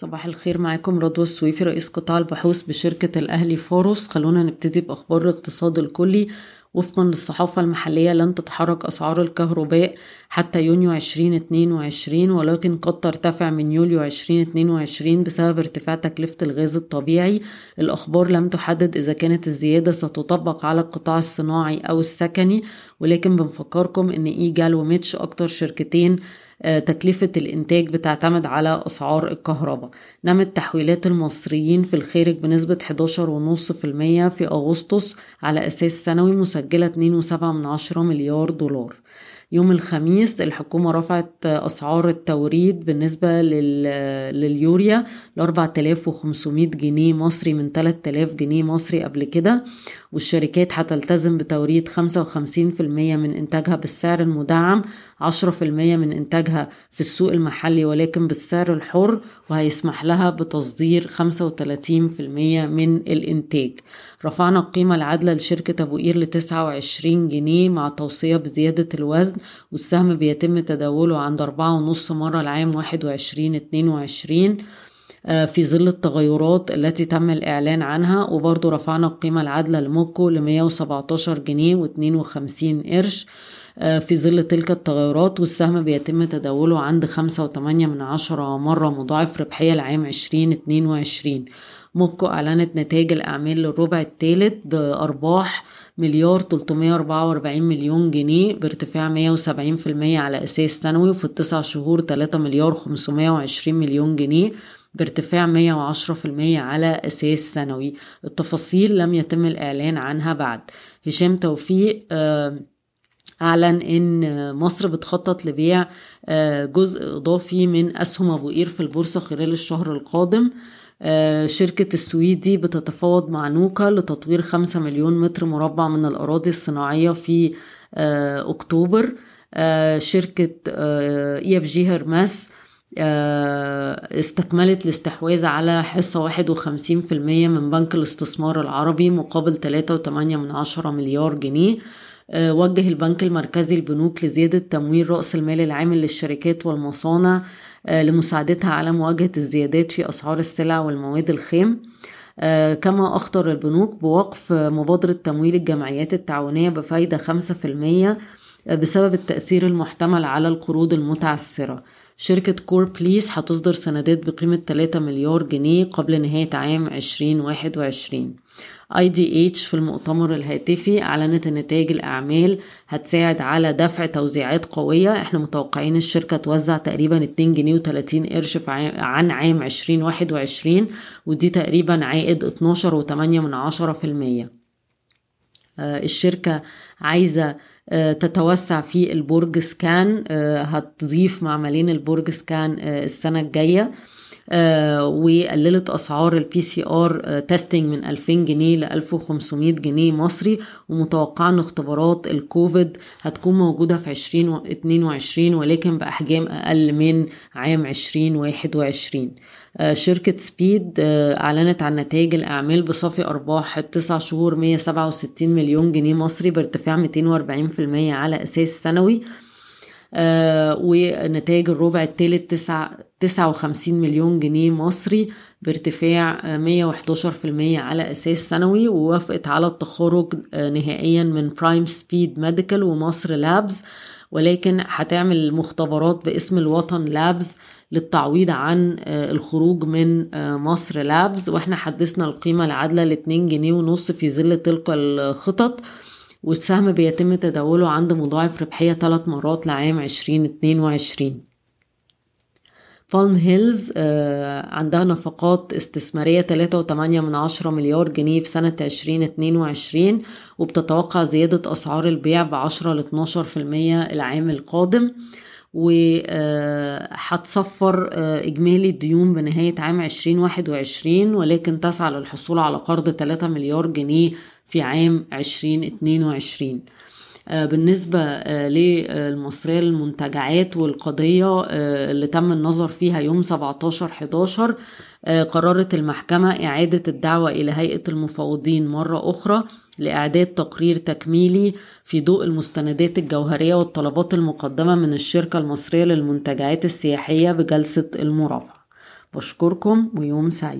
صباح الخير معاكم رضوى السويفي رئيس قطاع البحوث بشركة الأهلي فاروس خلونا نبتدي بأخبار الاقتصاد الكلي. وفقا للصحافة المحلية لن تتحرك أسعار الكهرباء حتى يونيو 2022 ولكن قد ترتفع من يوليو 2022 بسبب ارتفاع تكلفة الغاز الطبيعي. الأخبار لم تحدد إذا كانت الزيادة ستطبق على القطاع الصناعي أو السكني ولكن بنفكركم إن EGAL وميتش أكتر شركتين تكلفة الإنتاج بتعتمد على أسعار الكهرباء. نمت تحويلات المصريين في الخارج بنسبة 11.5% في أغسطس على أساس سنوي مسجلة 2.7 مليار دولار. يوم الخميس الحكومة رفعت أسعار التوريد بالنسبة لليوريا ل 4500 جنيه مصري من 3000 جنيه مصري قبل كده والشركات هتلتزم بتوريد 55% من إنتاجها بالسعر المدعم 10% من إنتاجها في السوق المحلي ولكن بالسعر الحر وهيسمح لها بتصدير 35% من الإنتاج. رفعنا القيمة العادلة لشركة أبو قير ل 29 جنيه مع توصية بزيادة الوزن والسهم بيتم تداوله عند أربعة ونص مرة العام واحد وعشرين اتنين وعشرين آه، في ظل التغيرات التي تم الإعلان عنها. وبرضو رفعنا القيمة العادلة لموبكو لمية وسبعتاشر جنيه واتنين وخمسين قرش آه، في ظل تلك التغيرات. والسهم بيتم تداوله عند خمسة وتمانية من عشرة مرة مضاعف ربحية العام عشرين اتنين وعشرين. موبكو أعلنت نتائج الأعمال للربع الثالث بأرباح مليار 344 مليون جنيه بارتفاع 170% على أساس سنوي وفي التسع شهور 3 مليار 520 مليون جنيه بارتفاع 110% على أساس سنوي. التفاصيل لم يتم الإعلان عنها بعد. هشام توفيق آه أعلن إن مصر بتخطط لبيع آه، جزء إضافي من أسهم أبو قير في البورصة خلال الشهر القادم. شركة السويدي بتتفاوض مع نوكا لتطوير خمسة مليون متر مربع من الأراضي الصناعية في آه، أكتوبر. آه، شركة EFG هرمس استكملت الاستحواذ على حصة واحد وخمسين في المية من بنك الاستثمار العربي مقابل تلاتة وتمانية من عشرة مليار جنيه. وجه البنك المركزي البنوك لزيادة تمويل رأس المال العام للشركات والمصانع آه، لمساعدتها على مواجهة الزيادات في أسعار السلع والمواد الخام. آه، كما أخطر البنوك بوقف مبادرة تمويل الجمعيات التعاونية بفايدة 5% بسبب التأثير المحتمل على القروض المتعثرة. شركة كور بليس هتصدر سندات بقيمة 3 مليار جنيه قبل نهاية عام 2021 IDH في المؤتمر الهاتفي أعلنت إن نتائج الأعمال هتساعد على دفع توزيعات قوية. إحنا متوقعين الشركة توزع تقريبا 2 جنيه و30 قرش عن عام 2021 ودي تقريبا عائد 12 و8 من عشرة في المية. آه، الشركة عايزة آه، تتوسع في البرج Scan آه، هتضيف معملين البرج Scan السنة الجاية. آه، وقللت أسعار ال PCR testing من 2000 جنيه ل 1500 جنيه مصري ومتوقع إن اختبارات الكوفيد هتكون موجودة في 2022 ولكن بأحجام أقل من عام 2021 آه، شركة Speed آه، أعلنت عن نتائج الأعمال بصافي أرباح التسع شهور 167 مليون جنيه مصري بارتفاع 240% على أساس سنوي. آه ونتائج الربع الثالث تسعة تسعة وخمسين مليون جنيه مصري بارتفاع مية وحداشر في المية على أساس سنوي ووافقت على التخارج آه نهائيا من Prime Speed Medical ومصر Labs ولكن هتعمل مختبرات باسم الوطن Labs للتعويض عن آه الخروج من آه مصر Labs وإحنا حدثنا القيمة العادلة لاتنين جنيه ونص في ظل تلك الخطط. والسهم بيتم تداوله عند مضاعف ربحية ثلاث مرات لعام عشرين اتنين وعشرين. بالم هيلز آه عندها نفقات استثمارية تلاتة وتمانية من عشرة مليار جنيه في سنة عشرين اتنين وعشرين وبتتوقع زيادة أسعار البيع بعشرة في المية العام القادم. وهتصفر آه، إجمالي الديون بنهاية عام 2021 ولكن تسعى للحصول على قرض 3 مليار جنيه في عام 2022 آه، بالنسبة آه، للمصرية للمنتجعات والقضية اللي تم النظر فيها يوم 17 11 قررت المحكمة إعادة الدعوة إلى هيئة المفوضين مرة أخرى لإعداد تقرير تكميلي في ضوء المستندات الجوهرية والطلبات المقدمة من الشركة المصرية للمنتجعات السياحية بجلسة المرافعة. بشكركم ويوم سعيد.